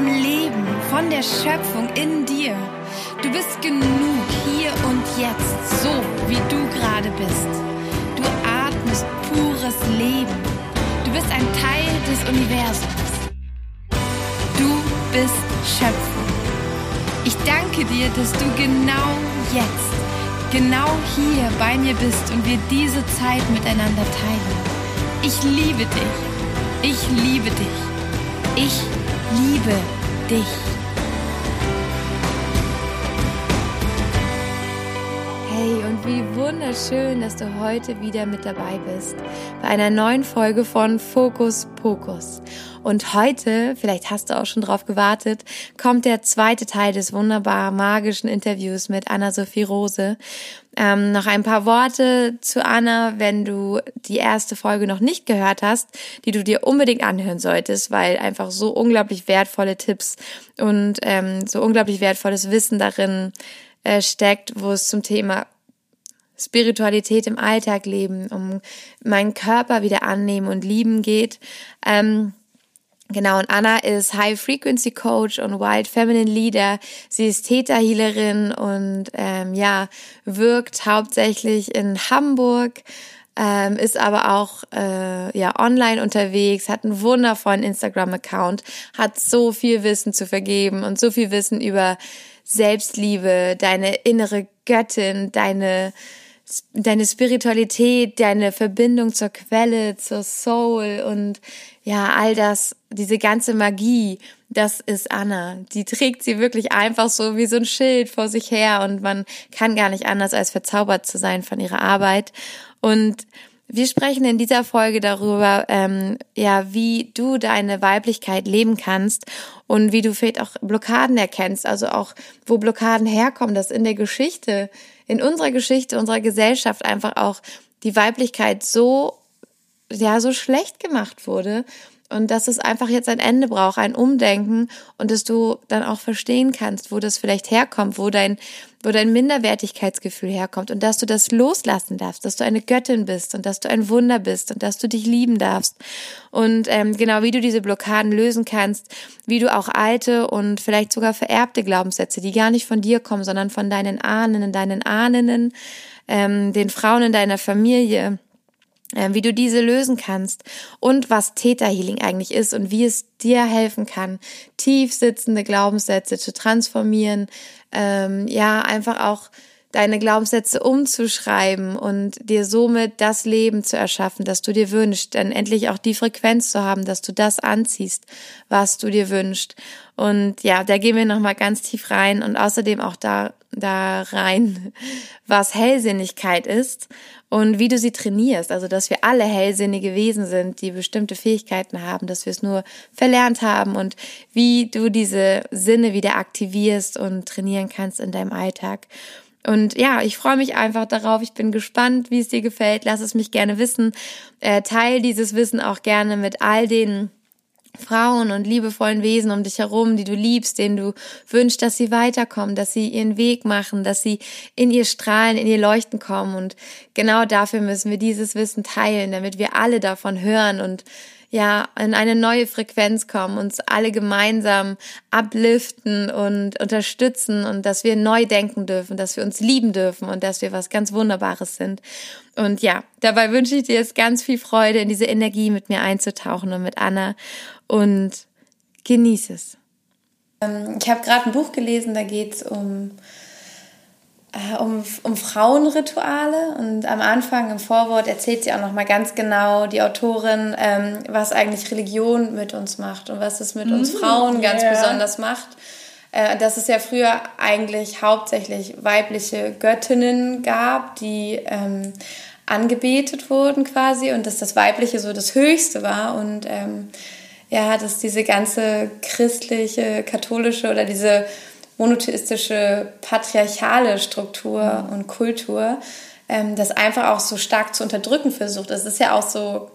vom Leben, von der Schöpfung in dir. Du bist genug hier und jetzt, so wie du gerade bist. Du atmest pures Leben. Du bist ein Teil des Universums. Du bist Schöpfung. Ich danke dir, dass du genau jetzt, genau hier bei mir bist und wir diese Zeit miteinander teilen. Ich liebe dich. Ich liebe dich. Ich liebe dich. Hey und wie wunderschön, dass du heute wieder mit dabei bist bei einer neuen Folge von Fokus Pokus. Und heute, vielleicht hast du auch schon drauf gewartet, kommt der zweite Teil des wunderbar magischen Interviews mit Anna-Sophie Rose. Ähm, noch ein paar Worte zu Anna, wenn du die erste Folge noch nicht gehört hast, die du dir unbedingt anhören solltest, weil einfach so unglaublich wertvolle Tipps und ähm, so unglaublich wertvolles Wissen darin äh, steckt, wo es zum Thema Spiritualität im Alltag leben, um meinen Körper wieder annehmen und lieben geht. Ähm, Genau, und Anna ist High Frequency Coach und Wild Feminine Leader. Sie ist Theta Healerin und ähm, ja, wirkt hauptsächlich in Hamburg, ähm, ist aber auch äh, ja online unterwegs, hat einen wundervollen Instagram-Account, hat so viel Wissen zu vergeben und so viel Wissen über Selbstliebe, deine innere Göttin, deine deine Spiritualität, deine Verbindung zur Quelle, zur Soul und ja, all das, diese ganze Magie, das ist Anna. Die trägt sie wirklich einfach so wie so ein Schild vor sich her und man kann gar nicht anders als verzaubert zu sein von ihrer Arbeit. Und wir sprechen in dieser Folge darüber, ähm, ja, wie du deine Weiblichkeit leben kannst und wie du vielleicht auch Blockaden erkennst, also auch wo Blockaden herkommen, dass in der Geschichte in unserer Geschichte, unserer Gesellschaft einfach auch die Weiblichkeit so, ja, so schlecht gemacht wurde und dass es einfach jetzt ein Ende braucht, ein Umdenken und dass du dann auch verstehen kannst, wo das vielleicht herkommt, wo dein, wo dein Minderwertigkeitsgefühl herkommt und dass du das loslassen darfst, dass du eine Göttin bist und dass du ein Wunder bist und dass du dich lieben darfst. Und ähm, genau wie du diese Blockaden lösen kannst, wie du auch alte und vielleicht sogar vererbte Glaubenssätze, die gar nicht von dir kommen, sondern von deinen Ahnen, deinen Ahnen, ähm, den Frauen in deiner Familie, wie du diese lösen kannst und was Theta Healing eigentlich ist und wie es dir helfen kann, tief sitzende Glaubenssätze zu transformieren, ähm, ja, einfach auch deine Glaubenssätze umzuschreiben und dir somit das Leben zu erschaffen, das du dir wünschst, dann endlich auch die Frequenz zu haben, dass du das anziehst, was du dir wünschst. Und ja, da gehen wir nochmal ganz tief rein und außerdem auch da, da rein, was Hellsinnigkeit ist und wie du sie trainierst. Also, dass wir alle hellsinnige Wesen sind, die bestimmte Fähigkeiten haben, dass wir es nur verlernt haben und wie du diese Sinne wieder aktivierst und trainieren kannst in deinem Alltag. Und ja, ich freue mich einfach darauf. Ich bin gespannt, wie es dir gefällt. Lass es mich gerne wissen. Äh, teil dieses Wissen auch gerne mit all den Frauen und liebevollen Wesen um dich herum, die du liebst, denen du wünschst, dass sie weiterkommen, dass sie ihren Weg machen, dass sie in ihr Strahlen, in ihr Leuchten kommen. Und genau dafür müssen wir dieses Wissen teilen, damit wir alle davon hören und ja, in eine neue Frequenz kommen, uns alle gemeinsam upliften und unterstützen und dass wir neu denken dürfen, dass wir uns lieben dürfen und dass wir was ganz Wunderbares sind. Und ja, dabei wünsche ich dir jetzt ganz viel Freude, in diese Energie mit mir einzutauchen und mit Anna und genieße es. Ähm, ich habe gerade ein Buch gelesen, da geht es um um, um Frauenrituale und am Anfang im Vorwort erzählt sie auch noch mal ganz genau die Autorin, ähm, was eigentlich Religion mit uns macht und was es mit mm, uns Frauen ganz yeah. besonders macht. Äh, dass es ja früher eigentlich hauptsächlich weibliche Göttinnen gab, die ähm, angebetet wurden quasi und dass das Weibliche so das Höchste war und ähm, ja, dass diese ganze christliche, katholische oder diese monotheistische, patriarchale Struktur und Kultur, ähm, das einfach auch so stark zu unterdrücken versucht. Es ist ja auch so,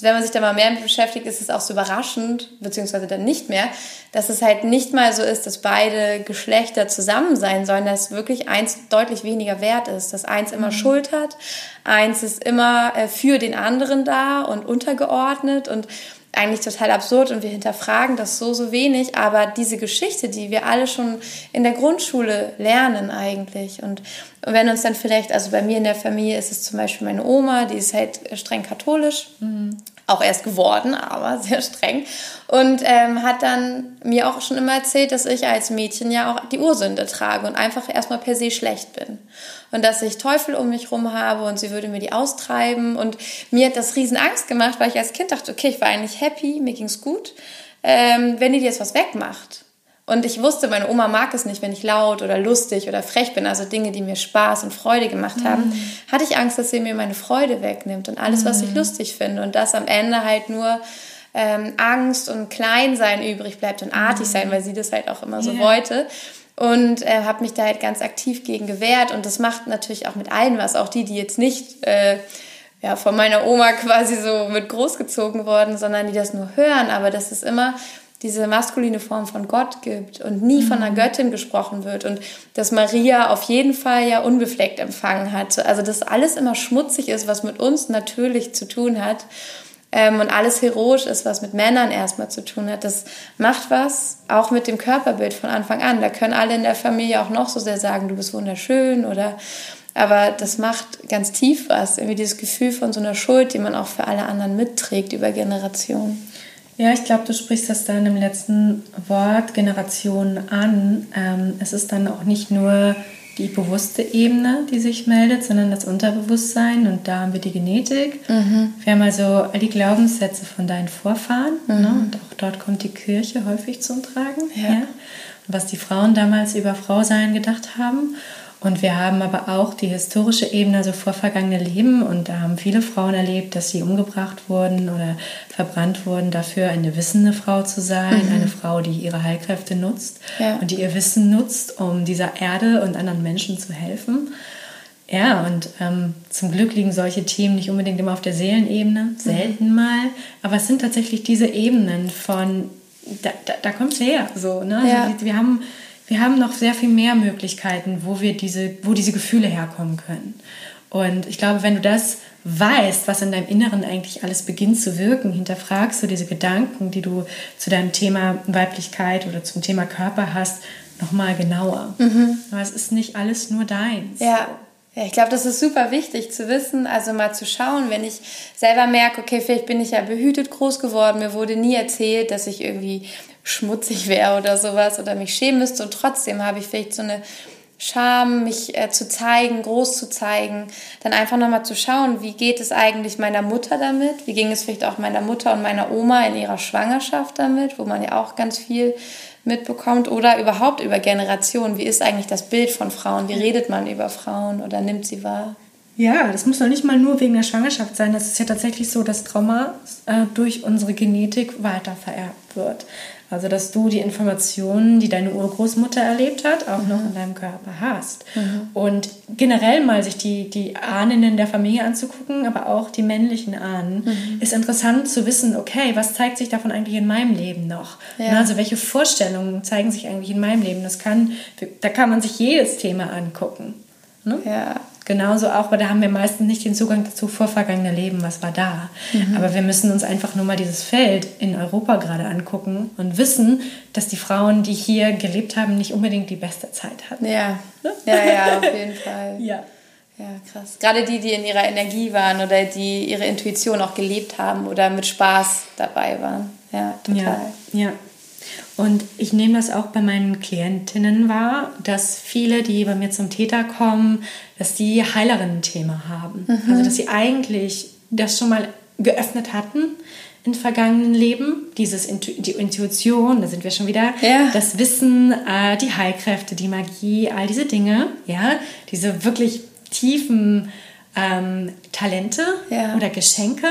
wenn man sich da mal mehr mit beschäftigt, ist es auch so überraschend, beziehungsweise dann nicht mehr, dass es halt nicht mal so ist, dass beide Geschlechter zusammen sein sollen, dass wirklich eins deutlich weniger wert ist, dass eins immer mhm. Schuld hat, eins ist immer äh, für den anderen da und untergeordnet und eigentlich total absurd und wir hinterfragen das so, so wenig, aber diese Geschichte, die wir alle schon in der Grundschule lernen eigentlich. Und wenn uns dann vielleicht, also bei mir in der Familie ist es zum Beispiel meine Oma, die ist halt streng katholisch, mhm. Auch erst geworden, aber sehr streng und ähm, hat dann mir auch schon immer erzählt, dass ich als Mädchen ja auch die Ursünde trage und einfach erstmal per se schlecht bin und dass ich Teufel um mich rum habe und sie würde mir die austreiben. Und mir hat das riesen Angst gemacht, weil ich als Kind dachte, okay, ich war eigentlich happy, mir ging's gut, ähm, wenn die dir jetzt was wegmacht. Und ich wusste, meine Oma mag es nicht, wenn ich laut oder lustig oder frech bin, also Dinge, die mir Spaß und Freude gemacht haben, mhm. hatte ich Angst, dass sie mir meine Freude wegnimmt und alles, was ich mhm. lustig finde. Und dass am Ende halt nur ähm, Angst und Kleinsein übrig bleibt und artig sein, mhm. weil sie das halt auch immer so yeah. wollte und äh, habe mich da halt ganz aktiv gegen gewehrt und das macht natürlich auch mit allen was, auch die, die jetzt nicht äh, ja, von meiner Oma quasi so mit großgezogen worden, sondern die das nur hören, aber dass es immer diese maskuline Form von Gott gibt und nie mhm. von einer Göttin gesprochen wird und dass Maria auf jeden Fall ja unbefleckt empfangen hat. Also dass alles immer schmutzig ist, was mit uns natürlich zu tun hat ähm, und alles heroisch ist, was mit Männern erstmal zu tun hat. Das macht was, auch mit dem Körperbild von Anfang an. Da können alle in der Familie auch noch so sehr sagen, du bist wunderschön oder aber das macht ganz tief was, irgendwie dieses Gefühl von so einer Schuld, die man auch für alle anderen mitträgt über Generationen. Ja, ich glaube, du sprichst das dann im letzten Wort Generationen an. Ähm, es ist dann auch nicht nur die bewusste Ebene, die sich meldet, sondern das Unterbewusstsein und da haben wir die Genetik. Mhm. Wir haben also all die Glaubenssätze von deinen Vorfahren ne? mhm. ne? und auch dort kommt die Kirche häufig zum Tragen. Ja. ja. Was die Frauen damals über Frausein gedacht haben und wir haben aber auch die historische Ebene, also vorvergangene Leben. Und da haben viele Frauen erlebt, dass sie umgebracht wurden oder verbrannt wurden, dafür eine wissende Frau zu sein. Mhm. Eine Frau, die ihre Heilkräfte nutzt ja. und die ihr Wissen nutzt, um dieser Erde und anderen Menschen zu helfen. Ja, und ähm, zum Glück liegen solche Themen nicht unbedingt immer auf der Seelenebene, mhm. selten mhm. mal. Aber es sind tatsächlich diese Ebenen von, da, da, da kommt es her. So, ne? Ja. Also wir haben wir haben noch sehr viel mehr Möglichkeiten, wo wir diese, wo diese Gefühle herkommen können. Und ich glaube, wenn du das weißt, was in deinem Inneren eigentlich alles beginnt zu wirken, hinterfragst du diese Gedanken, die du zu deinem Thema Weiblichkeit oder zum Thema Körper hast, nochmal genauer. Mhm. Aber es ist nicht alles nur deins. Ja. Ja, ich glaube, das ist super wichtig zu wissen, also mal zu schauen, wenn ich selber merke, okay, vielleicht bin ich ja behütet groß geworden, mir wurde nie erzählt, dass ich irgendwie schmutzig wäre oder sowas oder mich schämen müsste und trotzdem habe ich vielleicht so eine Scham, mich äh, zu zeigen, groß zu zeigen, dann einfach nochmal zu schauen, wie geht es eigentlich meiner Mutter damit, wie ging es vielleicht auch meiner Mutter und meiner Oma in ihrer Schwangerschaft damit, wo man ja auch ganz viel mitbekommt oder überhaupt über Generationen, wie ist eigentlich das Bild von Frauen, wie redet man über Frauen oder nimmt sie wahr? Ja, das muss doch nicht mal nur wegen der Schwangerschaft sein. Das ist ja tatsächlich so, dass Trauma äh, durch unsere Genetik weiter vererbt wird. Also, dass du die Informationen, die deine Urgroßmutter erlebt hat, auch mhm. noch in deinem Körper hast. Mhm. Und generell mal sich die, die Ahnen der Familie anzugucken, aber auch die männlichen Ahnen, mhm. ist interessant zu wissen, okay, was zeigt sich davon eigentlich in meinem Leben noch? Ja. Also, welche Vorstellungen zeigen sich eigentlich in meinem Leben? Das kann, da kann man sich jedes Thema angucken. Ne? Ja genauso auch, weil da haben wir meistens nicht den Zugang dazu vorvergangene Leben, was war da. Mhm. Aber wir müssen uns einfach nur mal dieses Feld in Europa gerade angucken und wissen, dass die Frauen, die hier gelebt haben, nicht unbedingt die beste Zeit hatten. Ja, ne? ja, ja, auf jeden Fall. ja. Ja, krass. Gerade die, die in ihrer Energie waren oder die ihre Intuition auch gelebt haben oder mit Spaß dabei waren. Ja, total. Ja, ja. Und ich nehme das auch bei meinen Klientinnen wahr, dass viele, die bei mir zum Täter kommen, dass die Heilerinnen-Thema haben. Mhm. Also dass sie eigentlich das schon mal geöffnet hatten in vergangenen Leben. Dieses Intu die Intuition, da sind wir schon wieder, ja. das Wissen, äh, die Heilkräfte, die Magie, all diese Dinge, ja, diese wirklich tiefen ähm, Talente ja. oder Geschenke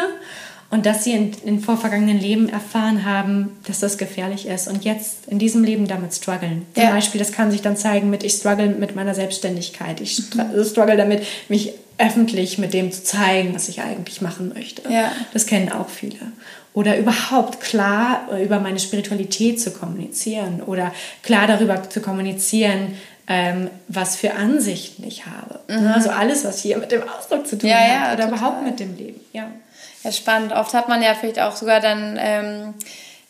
und dass sie in, in vorvergangenen Leben erfahren haben, dass das gefährlich ist und jetzt in diesem Leben damit strugglen. Zum ja. Beispiel, das kann sich dann zeigen mit, ich struggle mit meiner Selbstständigkeit, ich mhm. struggle damit, mich öffentlich mit dem zu zeigen, was ich eigentlich machen möchte. Ja. Das kennen auch viele. Oder überhaupt klar über meine Spiritualität zu kommunizieren oder klar darüber zu kommunizieren, ähm, was für Ansichten ich habe. Mhm. Also alles, was hier mit dem Ausdruck zu tun ja, hat ja, oder total. überhaupt mit dem Leben. Ja. Ja, spannend. Oft hat man ja vielleicht auch sogar dann ähm,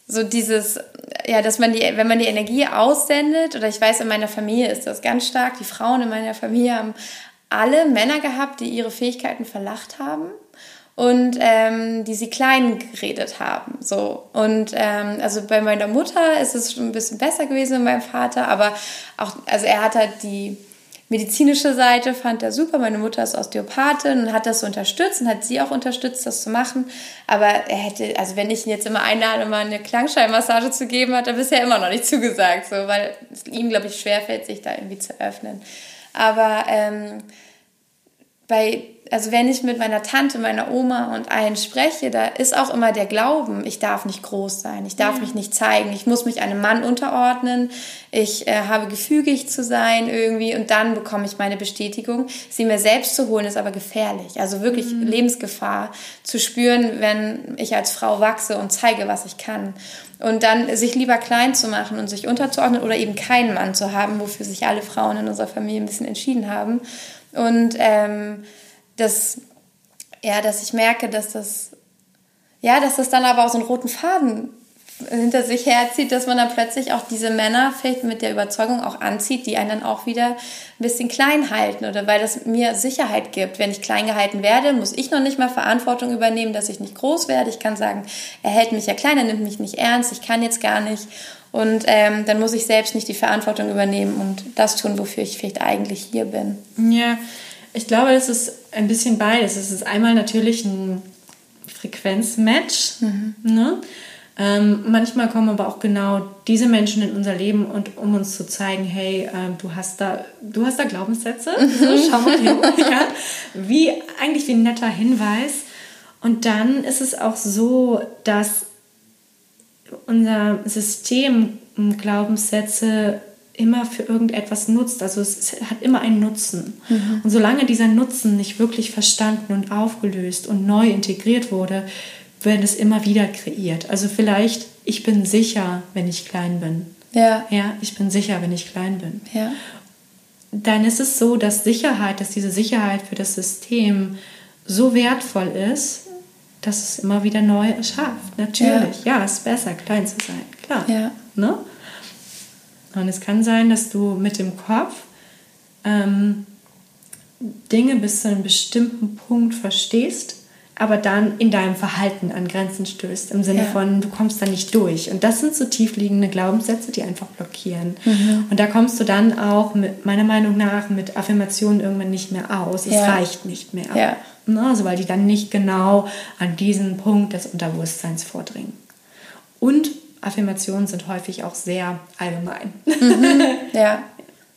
so dieses, ja, dass man die, wenn man die Energie aussendet, oder ich weiß, in meiner Familie ist das ganz stark, die Frauen in meiner Familie haben alle Männer gehabt, die ihre Fähigkeiten verlacht haben und ähm, die sie klein geredet haben. So. Und ähm, also bei meiner Mutter ist es schon ein bisschen besser gewesen, mit meinem Vater, aber auch, also er hat halt die medizinische Seite, fand er super. Meine Mutter ist Osteopathin und hat das so unterstützt und hat sie auch unterstützt, das zu machen. Aber er hätte, also wenn ich ihn jetzt immer einlade, mal eine Klangschallmassage zu geben, hat er bisher immer noch nicht zugesagt, so, weil es ihm, glaube ich, schwerfällt, sich da irgendwie zu öffnen. Aber ähm, bei, also wenn ich mit meiner Tante, meiner Oma und allen spreche, da ist auch immer der Glauben, ich darf nicht groß sein, ich darf ja. mich nicht zeigen, ich muss mich einem Mann unterordnen, ich äh, habe gefügig zu sein irgendwie und dann bekomme ich meine Bestätigung. Sie mir selbst zu holen ist aber gefährlich, also wirklich mhm. Lebensgefahr zu spüren, wenn ich als Frau wachse und zeige, was ich kann. Und dann sich lieber klein zu machen und sich unterzuordnen oder eben keinen Mann zu haben, wofür sich alle Frauen in unserer Familie ein bisschen entschieden haben. Und ähm, das, ja, dass ich merke, dass das, ja, dass das dann aber auch so einen roten Faden hinter sich herzieht, dass man dann plötzlich auch diese Männer vielleicht mit der Überzeugung auch anzieht, die einen dann auch wieder ein bisschen klein halten oder weil das mir Sicherheit gibt. Wenn ich klein gehalten werde, muss ich noch nicht mal Verantwortung übernehmen, dass ich nicht groß werde. Ich kann sagen, er hält mich ja klein, er nimmt mich nicht ernst, ich kann jetzt gar nicht. Und ähm, dann muss ich selbst nicht die Verantwortung übernehmen und das tun, wofür ich vielleicht eigentlich hier bin. Ja, ich glaube, es ist ein bisschen beides. Es ist einmal natürlich ein Frequenzmatch. Mhm. Ne? Ähm, manchmal kommen aber auch genau diese Menschen in unser Leben und um uns zu zeigen, hey, ähm, du hast da, du hast da Glaubenssätze. So, schau mal hier. ja. Wie eigentlich wie ein netter Hinweis. Und dann ist es auch so, dass unser System Glaubenssätze immer für irgendetwas nutzt. Also es, hat immer einen Nutzen. Mhm. Und solange dieser Nutzen nicht wirklich verstanden und aufgelöst und neu integriert wurde, wird es immer wieder kreiert. Also vielleicht, ich bin sicher, wenn ich klein bin. Ja. Ja, ich bin sicher, wenn ich klein bin. Ja. Dann ist es so, dass Sicherheit, dass diese Sicherheit für das System so wertvoll ist, dass es immer wieder neu erschafft. Natürlich, ja, ja ist besser, klein zu sein, klar. Ja. Ne? Und es kann sein, dass du mit dem Kopf ähm, Dinge bis zu einem bestimmten Punkt verstehst, aber dann in deinem Verhalten an Grenzen stößt. Im Sinne ja. von, du kommst da nicht durch. Und das sind so tiefliegende Glaubenssätze, die einfach blockieren. Mhm. Und da kommst du dann auch, mit, meiner Meinung nach, mit Affirmationen irgendwann nicht mehr aus. Es ja. reicht nicht mehr. Ja. Ne? Also weil die dann nicht genau an diesen Punkt des Unterbewusstseins vordringen. Und Affirmationen sind häufig auch sehr allgemein. Mhm. Ja.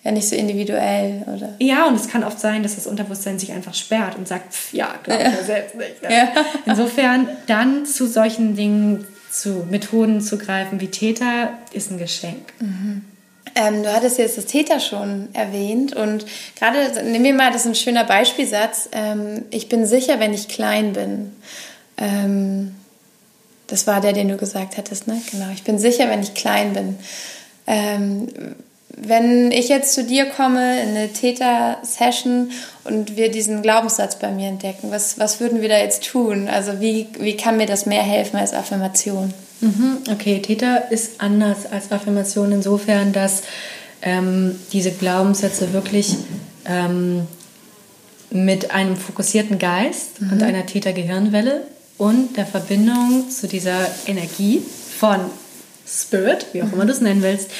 Ja, nicht so individuell, oder? Ja, und es kann oft sein, dass das Unterbewusstsein sich einfach sperrt und sagt, pff, ja, glaube ich ja. selbst nicht. Ja. Ja. Insofern dann zu solchen Dingen, zu Methoden zu greifen wie Täter, ist ein Geschenk. Mhm. Ähm, du hattest jetzt das Täter schon erwähnt und gerade, nehmen wir mal, das ist ein schöner Beispielsatz, ähm, ich bin sicher, wenn ich klein bin. Ähm, das war der, den du gesagt hattest, ne? Genau, ich bin sicher, wenn ich klein bin. Ähm, wenn ich jetzt zu dir komme in eine Täter-Session und wir diesen Glaubenssatz bei mir entdecken, was, was würden wir da jetzt tun? Also wie, wie kann mir das mehr helfen als Affirmation? Mhm, okay, Täter ist anders als Affirmation insofern, dass ähm, diese Glaubenssätze wirklich ähm, mit einem fokussierten Geist mhm. und einer Täter-Gehirnwelle und der Verbindung zu dieser Energie von Spirit, wie auch immer du es nennen willst,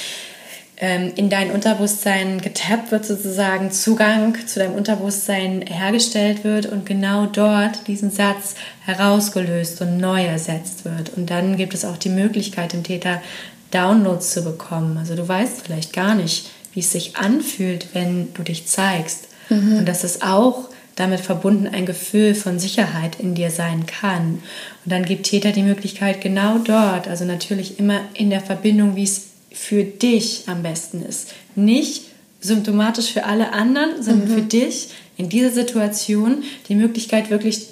in dein Unterbewusstsein getappt wird, sozusagen Zugang zu deinem Unterbewusstsein hergestellt wird und genau dort diesen Satz herausgelöst und neu ersetzt wird. Und dann gibt es auch die Möglichkeit, dem Täter Downloads zu bekommen. Also du weißt vielleicht gar nicht, wie es sich anfühlt, wenn du dich zeigst. Mhm. Und dass es auch damit verbunden ein Gefühl von Sicherheit in dir sein kann. Und dann gibt Täter die Möglichkeit, genau dort, also natürlich immer in der Verbindung, wie es für dich am besten ist. Nicht symptomatisch für alle anderen, sondern mhm. für dich in dieser Situation die Möglichkeit, wirklich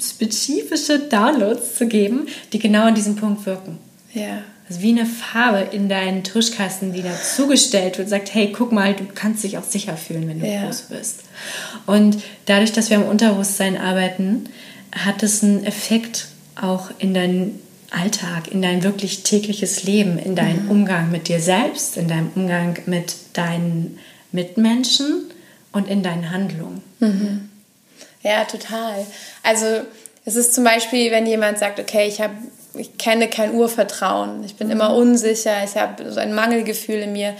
spezifische Downloads zu geben, die genau an diesem Punkt wirken. Ja. also wie eine Farbe in deinen Tuschkasten, die dazugestellt wird, sagt, hey, guck mal, du kannst dich auch sicher fühlen, wenn du ja. groß bist. Und dadurch, dass wir am Unterbewusstsein arbeiten, hat es einen Effekt auch in deinen Alltag, in dein wirklich tägliches Leben, in deinen mhm. Umgang mit dir selbst, in deinem Umgang mit deinen Mitmenschen und in deinen Handlungen. Mhm. Ja, total. Also es ist zum Beispiel, wenn jemand sagt, okay, ich habe ich kenne kein Urvertrauen, ich bin mhm. immer unsicher, ich habe so ein Mangelgefühl in mir.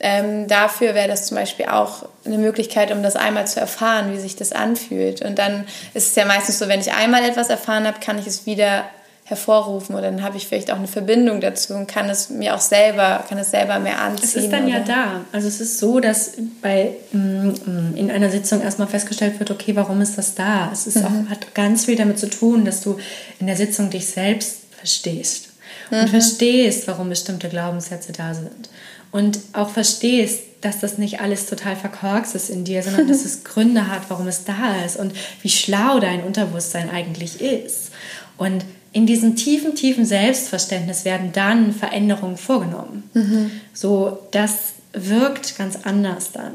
Ähm, dafür wäre das zum Beispiel auch eine Möglichkeit, um das einmal zu erfahren, wie sich das anfühlt. Und dann ist es ja meistens so, wenn ich einmal etwas erfahren habe, kann ich es wieder hervorrufen oder dann habe ich vielleicht auch eine Verbindung dazu und kann es mir auch selber, kann es selber mehr anziehen. Es ist dann oder? ja da. Also es ist so, dass bei mm, in einer Sitzung erstmal festgestellt wird, okay, warum ist das da? Es ist mhm. auch, hat ganz viel damit zu tun, dass du in der Sitzung dich selbst verstehst und mhm. verstehst, warum bestimmte Glaubenssätze da sind und auch verstehst, dass das nicht alles total verkorkst ist in dir, sondern dass es Gründe hat, warum es da ist und wie schlau dein Unterbewusstsein eigentlich ist. Und in diesem tiefen, tiefen Selbstverständnis werden dann Veränderungen vorgenommen. Mhm. So, das wirkt ganz anders dann.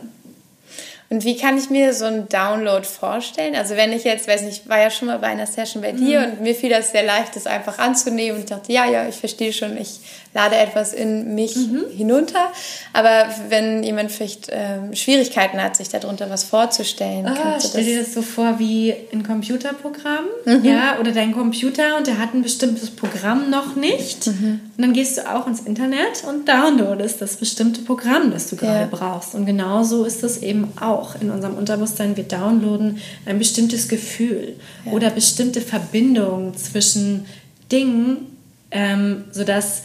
Und wie kann ich mir so einen Download vorstellen? Also wenn ich jetzt, weiß nicht, ich war ja schon mal bei einer Session bei dir mhm. und mir fiel das sehr leicht, das einfach anzunehmen und ich dachte, ja, ja, ich verstehe schon, ich lade etwas in mich mhm. hinunter. Aber wenn jemand vielleicht ähm, Schwierigkeiten hat, sich darunter was vorzustellen, ah, stell dir das so vor wie ein Computerprogramm, mhm. ja, oder dein Computer und der hat ein bestimmtes Programm noch nicht. Mhm. Und dann gehst du auch ins Internet und downloadest das bestimmte Programm, das du gerade ja. brauchst. Und genauso ist das eben auch in unserem Unterbewusstsein. Wir downloaden ein bestimmtes Gefühl ja. oder bestimmte Verbindungen zwischen Dingen, ähm, sodass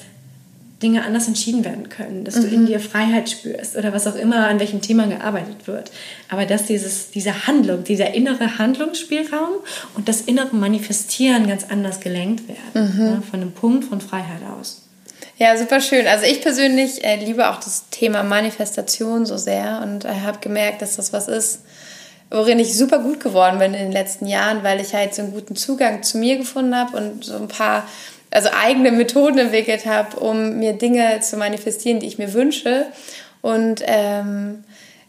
Dinge anders entschieden werden können, dass mhm. du in mhm. dir Freiheit spürst oder was auch immer, an welchem Thema gearbeitet wird. Aber dass dieses, diese Handlung, dieser innere Handlungsspielraum und das innere Manifestieren ganz anders gelenkt werden, mhm. ne, von einem Punkt von Freiheit aus. Ja, super schön. Also ich persönlich äh, liebe auch das Thema Manifestation so sehr und äh, habe gemerkt, dass das was ist, worin ich super gut geworden bin in den letzten Jahren, weil ich halt so einen guten Zugang zu mir gefunden habe und so ein paar also eigene Methoden entwickelt habe, um mir Dinge zu manifestieren, die ich mir wünsche. Und ähm,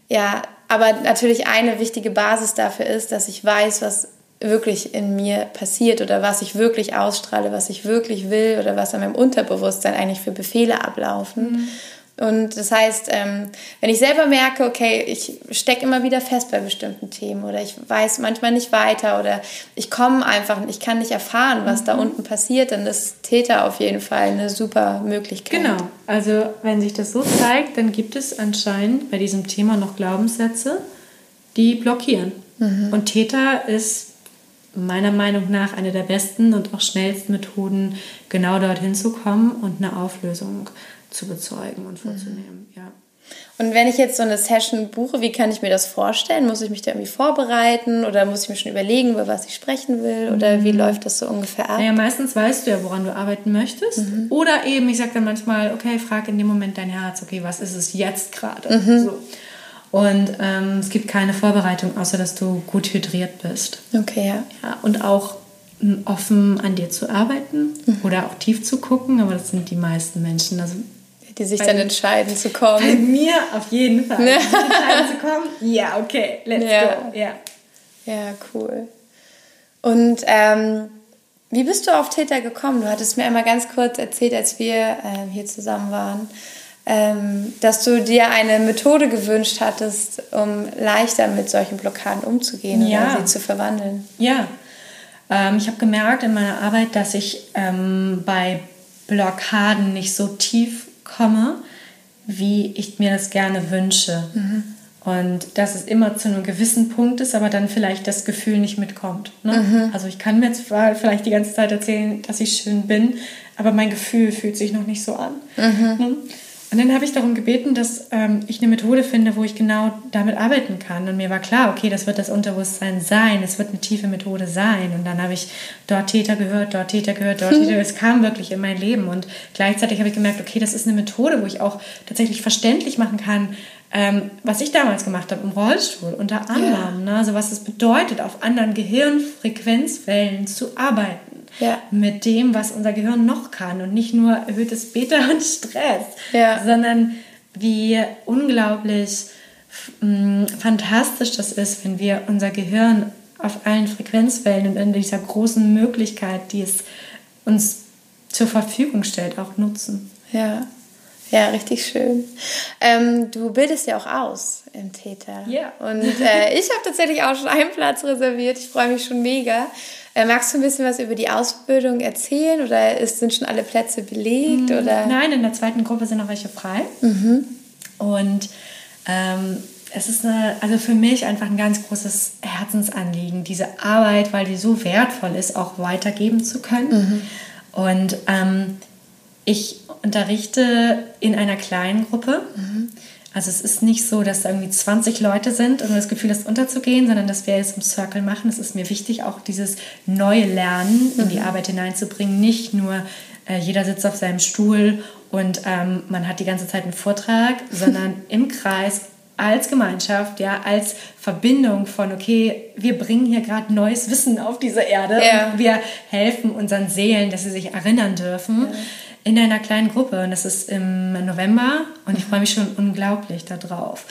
ja, aber natürlich eine wichtige Basis dafür ist, dass ich weiß, was wirklich in mir passiert oder was ich wirklich ausstrahle, was ich wirklich will oder was an meinem Unterbewusstsein eigentlich für Befehle ablaufen. Mhm. Und das heißt, ähm, wenn ich selber merke, okay, ich stecke immer wieder fest bei bestimmten Themen oder ich weiß manchmal nicht weiter oder ich komme einfach, ich kann nicht erfahren, was mhm. da unten passiert, dann ist Täter auf jeden Fall eine super Möglichkeit. Genau. Also wenn sich das so zeigt, dann gibt es anscheinend bei diesem Thema noch Glaubenssätze, die blockieren. Mhm. Und Täter ist meiner Meinung nach eine der besten und auch schnellsten Methoden, genau dorthin zu kommen und eine Auflösung zu bezeugen und vorzunehmen. Mhm. Ja. Und wenn ich jetzt so eine Session buche, wie kann ich mir das vorstellen? Muss ich mich da irgendwie vorbereiten oder muss ich mir schon überlegen, über was ich sprechen will? Oder wie mhm. läuft das so ungefähr ab? Naja, meistens weißt du ja, woran du arbeiten möchtest. Mhm. Oder eben, ich sage dann manchmal, okay, frag in dem Moment dein Herz, okay, was ist es jetzt gerade? Mhm. So. Und ähm, es gibt keine Vorbereitung, außer dass du gut hydriert bist. Okay, ja. ja und auch offen an dir zu arbeiten mhm. oder auch tief zu gucken, aber das sind die meisten Menschen. Also die sich dann entscheiden zu kommen. Bei mir auf jeden Fall. Ne? entscheiden zu kommen. Ja, okay, let's ja. go. Ja. ja, cool. Und ähm, wie bist du auf Täter gekommen? Du hattest mir einmal ganz kurz erzählt, als wir äh, hier zusammen waren, ähm, dass du dir eine Methode gewünscht hattest, um leichter mit solchen Blockaden umzugehen ja. oder sie zu verwandeln. Ja, ähm, ich habe gemerkt in meiner Arbeit, dass ich ähm, bei Blockaden nicht so tief komme, wie ich mir das gerne wünsche. Mhm. Und dass es immer zu einem gewissen Punkt ist, aber dann vielleicht das Gefühl nicht mitkommt. Ne? Mhm. Also ich kann mir zwar vielleicht die ganze Zeit erzählen, dass ich schön bin, aber mein Gefühl fühlt sich noch nicht so an. Mhm. Ne? Und dann habe ich darum gebeten, dass ähm, ich eine Methode finde, wo ich genau damit arbeiten kann. Und mir war klar, okay, das wird das Unterbewusstsein sein, es wird eine tiefe Methode sein. Und dann habe ich dort Täter gehört, dort Täter gehört, dort Täter. Es kam wirklich in mein Leben. Und gleichzeitig habe ich gemerkt, okay, das ist eine Methode, wo ich auch tatsächlich verständlich machen kann, ähm, was ich damals gemacht habe im Rollstuhl, unter anderem. Ja. Ne? Also was es bedeutet, auf anderen Gehirnfrequenzwellen zu arbeiten. Ja. mit dem, was unser Gehirn noch kann und nicht nur erhöhtes Beta und Stress, ja. sondern wie unglaublich mh, fantastisch das ist, wenn wir unser Gehirn auf allen Frequenzwellen und in dieser großen Möglichkeit, die es uns zur Verfügung stellt, auch nutzen. Ja, ja, richtig schön. Ähm, du bildest ja auch aus im Täter. Ja. Und äh, ich habe tatsächlich auch schon einen Platz reserviert. Ich freue mich schon mega. Äh, magst du ein bisschen was über die Ausbildung erzählen oder ist, sind schon alle Plätze belegt? Mhm. Oder? Nein, in der zweiten Gruppe sind noch welche frei. Mhm. Und ähm, es ist eine, also für mich einfach ein ganz großes Herzensanliegen, diese Arbeit, weil die so wertvoll ist, auch weitergeben zu können. Mhm. Und ähm, ich unterrichte in einer kleinen Gruppe. Mhm. Also es ist nicht so, dass da irgendwie 20 Leute sind und du das Gefühl hast, unterzugehen, sondern dass wir es im Circle machen. Es ist mir wichtig, auch dieses neue Lernen in die mhm. Arbeit hineinzubringen. Nicht nur äh, jeder sitzt auf seinem Stuhl und ähm, man hat die ganze Zeit einen Vortrag, sondern im Kreis als Gemeinschaft, ja, als Verbindung von, okay, wir bringen hier gerade neues Wissen auf diese Erde ja. wir helfen unseren Seelen, dass sie sich erinnern dürfen. Ja. In einer kleinen Gruppe und das ist im November und ich freue mich schon unglaublich darauf.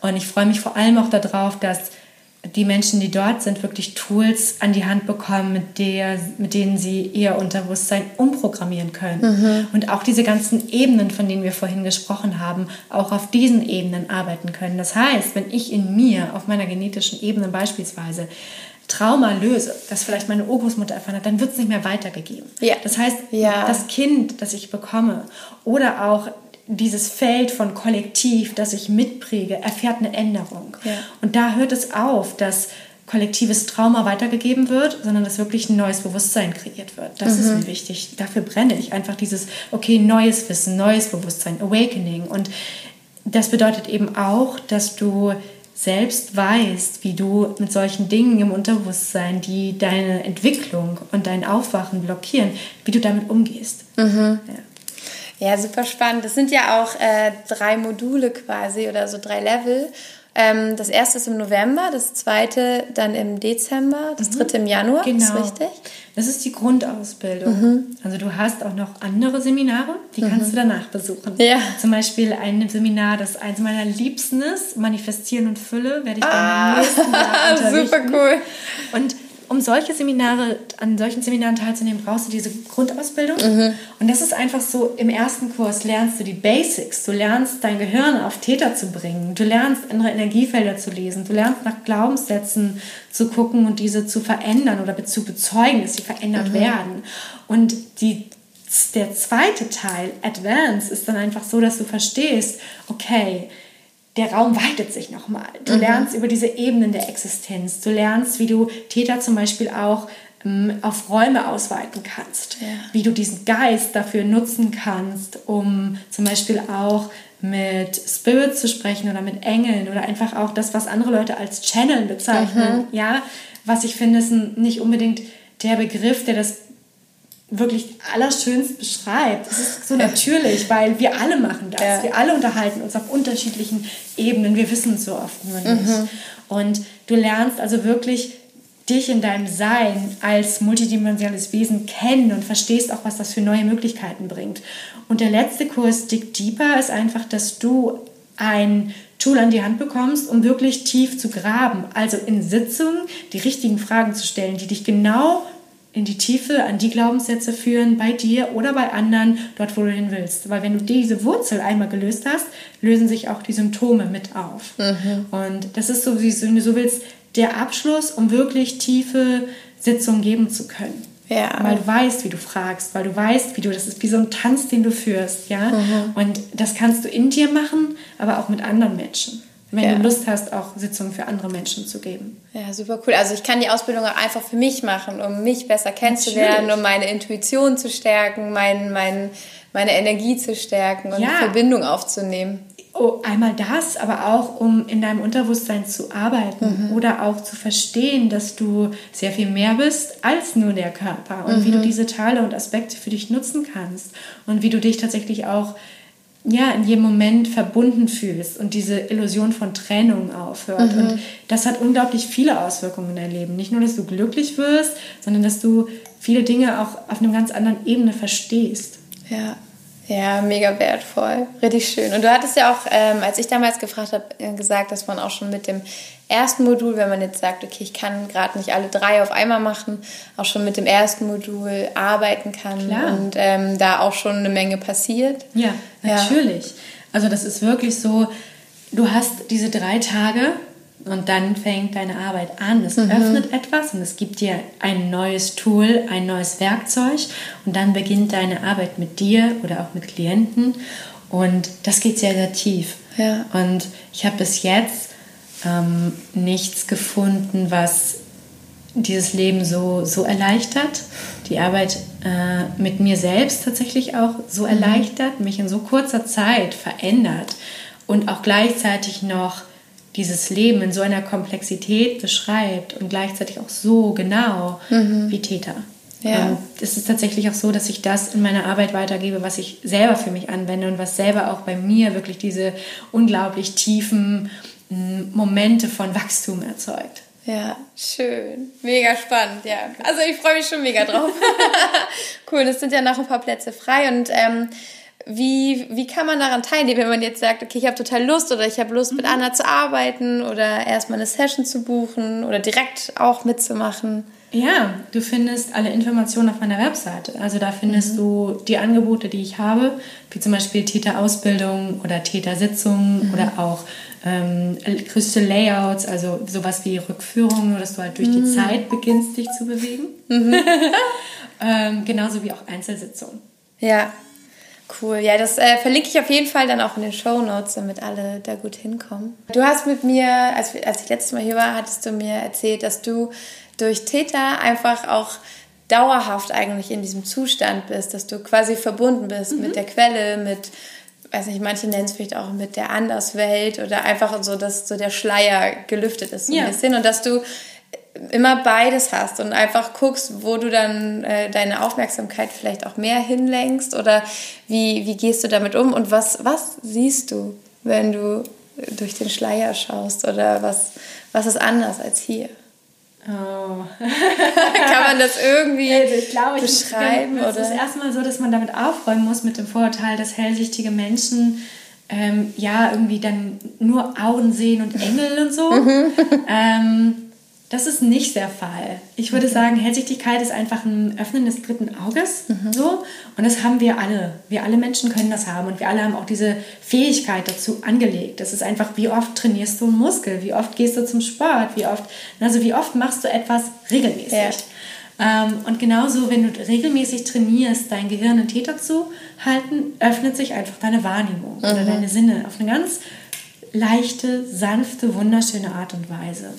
Und ich freue mich vor allem auch darauf, dass die Menschen, die dort sind, wirklich Tools an die Hand bekommen, mit, der, mit denen sie ihr Unterbewusstsein umprogrammieren können. Mhm. Und auch diese ganzen Ebenen, von denen wir vorhin gesprochen haben, auch auf diesen Ebenen arbeiten können. Das heißt, wenn ich in mir, auf meiner genetischen Ebene beispielsweise, Trauma löse, das vielleicht meine Urgroßmutter erfahren hat, dann wird es nicht mehr weitergegeben. Ja. Das heißt, ja. das Kind, das ich bekomme oder auch dieses Feld von Kollektiv, das ich mitpräge, erfährt eine Änderung. Ja. Und da hört es auf, dass kollektives Trauma weitergegeben wird, sondern dass wirklich ein neues Bewusstsein kreiert wird. Das mhm. ist mir wichtig. Dafür brenne ich einfach dieses, okay, neues Wissen, neues Bewusstsein, Awakening. Und das bedeutet eben auch, dass du selbst weißt, wie du mit solchen Dingen im Unterbewusstsein, die deine Entwicklung und dein Aufwachen blockieren, wie du damit umgehst. Mhm. Ja. Ja, super spannend. Das sind ja auch äh, drei Module quasi oder so drei Level. Ähm, das erste ist im November, das zweite dann im Dezember, das mhm. dritte im Januar. Genau. Ist richtig? Das ist die Grundausbildung. Mhm. Also du hast auch noch andere Seminare, die mhm. kannst du danach besuchen. Ja. Zum Beispiel ein Seminar, das eins meiner Liebsten ist, Manifestieren und Fülle, werde ich ah. dann im nächsten Jahr Super cool. Und um solche Seminare, an solchen Seminaren teilzunehmen, brauchst du diese Grundausbildung. Mhm. Und das ist einfach so, im ersten Kurs lernst du die Basics. Du lernst dein Gehirn auf Täter zu bringen. Du lernst andere Energiefelder zu lesen. Du lernst nach Glaubenssätzen zu gucken und diese zu verändern oder zu bezeugen, dass sie verändert mhm. werden. Und die der zweite Teil, Advance, ist dann einfach so, dass du verstehst, okay, der Raum weitet sich nochmal. Du mhm. lernst über diese Ebenen der Existenz. Du lernst, wie du Täter zum Beispiel auch ähm, auf Räume ausweiten kannst. Ja. Wie du diesen Geist dafür nutzen kannst, um zum Beispiel auch mit Spirits zu sprechen oder mit Engeln oder einfach auch das, was andere Leute als Channel bezeichnen. Mhm. Ja, was ich finde, ist nicht unbedingt der Begriff, der das wirklich allerschönst beschreibt. Es ist so natürlich, weil wir alle machen das. Ja. Wir alle unterhalten uns auf unterschiedlichen Ebenen. Wir wissen es so oft nur nicht. Mhm. Und du lernst also wirklich dich in deinem Sein als multidimensionales Wesen kennen und verstehst auch, was das für neue Möglichkeiten bringt. Und der letzte Kurs, Dig Deeper, ist einfach, dass du ein Tool an die Hand bekommst, um wirklich tief zu graben. Also in Sitzungen die richtigen Fragen zu stellen, die dich genau in die Tiefe, an die Glaubenssätze führen, bei dir oder bei anderen, dort wo du hin willst. Weil wenn du diese Wurzel einmal gelöst hast, lösen sich auch die Symptome mit auf. Mhm. Und das ist so, wenn du so willst, der Abschluss, um wirklich tiefe Sitzungen geben zu können. Ja. Weil du weißt, wie du fragst, weil du weißt, wie du, das ist wie so ein Tanz, den du führst, ja. Mhm. Und das kannst du in dir machen, aber auch mit anderen Menschen wenn ja. du Lust hast, auch Sitzungen für andere Menschen zu geben. Ja, super cool. Also ich kann die Ausbildung auch einfach für mich machen, um mich besser kennenzulernen, Natürlich. um meine Intuition zu stärken, mein, mein, meine Energie zu stärken und ja. Verbindung aufzunehmen. Oh, einmal das, aber auch um in deinem Unterbewusstsein zu arbeiten mhm. oder auch zu verstehen, dass du sehr viel mehr bist als nur der Körper und mhm. wie du mhm. diese Teile und Aspekte für dich nutzen kannst und wie du dich tatsächlich auch ja, in jedem Moment verbunden fühlst und diese Illusion von Trennung aufhört. Mhm. Und das hat unglaublich viele Auswirkungen in dein Leben. Nicht nur, dass du glücklich wirst, sondern dass du viele Dinge auch auf einer ganz anderen Ebene verstehst. Ja. Ja, mega wertvoll. Richtig schön. Und du hattest ja auch, ähm, als ich damals gefragt habe, äh, gesagt, dass man auch schon mit dem ersten Modul, wenn man jetzt sagt, okay, ich kann gerade nicht alle drei auf einmal machen, auch schon mit dem ersten Modul arbeiten kann Klar. und ähm, da auch schon eine Menge passiert. Ja, natürlich. Ja. Also das ist wirklich so, du hast diese drei Tage und dann fängt deine Arbeit an. Es mhm. öffnet etwas und es gibt dir ein neues Tool, ein neues Werkzeug und dann beginnt deine Arbeit mit dir oder auch mit Klienten und das geht sehr, sehr tief. Ja. Und ich habe bis jetzt ähm, nichts gefunden, was dieses Leben so, so erleichtert, die Arbeit äh, mit mir selbst tatsächlich auch so mhm. erleichtert, mich in so kurzer Zeit verändert und auch gleichzeitig noch dieses Leben in so einer Komplexität beschreibt und gleichzeitig auch so genau mhm. wie Täter. Ja. Und es ist tatsächlich auch so, dass ich das in meiner Arbeit weitergebe, was ich selber für mich anwende und was selber auch bei mir wirklich diese unglaublich tiefen Momente von Wachstum erzeugt. Ja, schön. Mega spannend, ja. Also ich freue mich schon mega drauf. cool, es sind ja noch ein paar Plätze frei und ähm, wie, wie kann man daran teilnehmen, wenn man jetzt sagt, okay, ich habe total Lust oder ich habe Lust, mit mhm. Anna zu arbeiten oder erstmal eine Session zu buchen oder direkt auch mitzumachen? Ja, du findest alle Informationen auf meiner Webseite. Also da findest mhm. du die Angebote, die ich habe, wie zum Beispiel Täterausbildung oder Tätersitzungen mhm. oder auch ähm, größte Layouts, also sowas wie Rückführungen, dass du halt durch die mhm. Zeit beginnst, dich zu bewegen. Mhm. ähm, genauso wie auch Einzelsitzungen. Ja, Cool, ja, das äh, verlinke ich auf jeden Fall dann auch in den Show Notes, damit alle da gut hinkommen. Du hast mit mir, als, als ich letztes Mal hier war, hattest du mir erzählt, dass du durch Täter einfach auch dauerhaft eigentlich in diesem Zustand bist, dass du quasi verbunden bist mhm. mit der Quelle, mit, weiß nicht, manche nennen es vielleicht auch mit der Anderswelt oder einfach so, dass so der Schleier gelüftet ist so ja. ein bisschen und dass du immer beides hast und einfach guckst, wo du dann äh, deine Aufmerksamkeit vielleicht auch mehr hinlenkst oder wie, wie gehst du damit um und was, was siehst du, wenn du durch den Schleier schaust oder was, was ist anders als hier? Oh. Kann man das irgendwie also ich glaube, beschreiben? Es ist erstmal so, dass man damit aufräumen muss mit dem Vorurteil, dass hellsichtige Menschen ähm, ja irgendwie dann nur Augen sehen und Engel und so. Mhm. ähm, das ist nicht der Fall. Ich würde okay. sagen, Hellsichtigkeit ist einfach ein Öffnen des dritten Auges. Mhm. So. Und das haben wir alle. Wir alle Menschen können das haben. Und wir alle haben auch diese Fähigkeit dazu angelegt. Das ist einfach, wie oft trainierst du einen Muskel? Wie oft gehst du zum Sport? Wie oft, also wie oft machst du etwas regelmäßig? Ja. Ähm, und genauso, wenn du regelmäßig trainierst, dein Gehirn in Täter zu halten, öffnet sich einfach deine Wahrnehmung mhm. oder deine Sinne auf eine ganz leichte, sanfte, wunderschöne Art und Weise.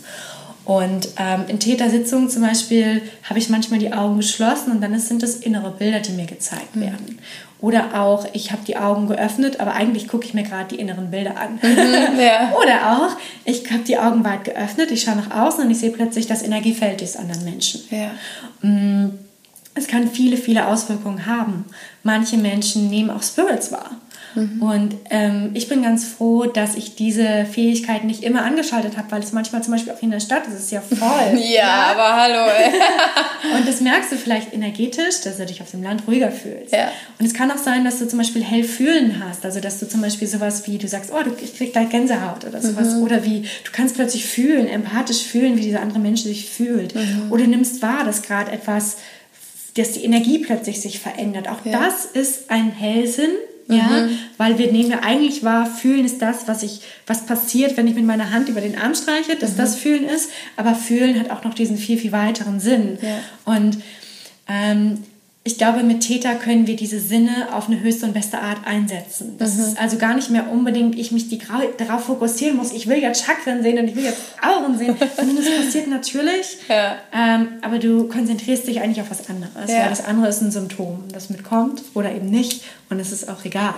Und ähm, in Tätersitzungen zum Beispiel habe ich manchmal die Augen geschlossen und dann sind das innere Bilder, die mir gezeigt mhm. werden. Oder auch, ich habe die Augen geöffnet, aber eigentlich gucke ich mir gerade die inneren Bilder an. Mhm, ja. Oder auch, ich habe die Augen weit geöffnet, ich schaue nach außen und ich sehe plötzlich das Energiefeld des anderen Menschen. Ja. Mm, es kann viele, viele Auswirkungen haben. Manche Menschen nehmen auch Spirits wahr. Mhm. Und ähm, ich bin ganz froh, dass ich diese Fähigkeit nicht immer angeschaltet habe, weil es manchmal zum Beispiel auch in der Stadt ist, es ist ja voll. ja, ja, aber hallo. Und das merkst du vielleicht energetisch, dass du dich auf dem Land ruhiger fühlst. Ja. Und es kann auch sein, dass du zum Beispiel hell fühlen hast, also dass du zum Beispiel sowas wie, du sagst, oh, du, ich krieg gleich Gänsehaut oder sowas. Mhm. Oder wie, du kannst plötzlich fühlen, empathisch fühlen, wie dieser andere Mensch sich fühlt. Mhm. Oder nimmst wahr, dass gerade etwas dass die Energie plötzlich sich verändert. Auch ja. das ist ein Hellsinn, ja, mhm. weil wir nehmen ja eigentlich wahr, fühlen ist das, was ich, was passiert, wenn ich mit meiner Hand über den Arm streiche, dass mhm. das fühlen ist, aber fühlen hat auch noch diesen viel, viel weiteren Sinn. Ja. Und ähm, ich glaube, mit Täter können wir diese Sinne auf eine höchste und beste Art einsetzen. Das mhm. ist also gar nicht mehr unbedingt, ich mich die, darauf fokussieren muss, ich will jetzt Chakren sehen und ich will jetzt Augen sehen, das passiert natürlich. Ja. Ähm, aber du konzentrierst dich eigentlich auf was anderes, ja. weil das andere ist ein Symptom, das mitkommt oder eben nicht und es ist auch egal.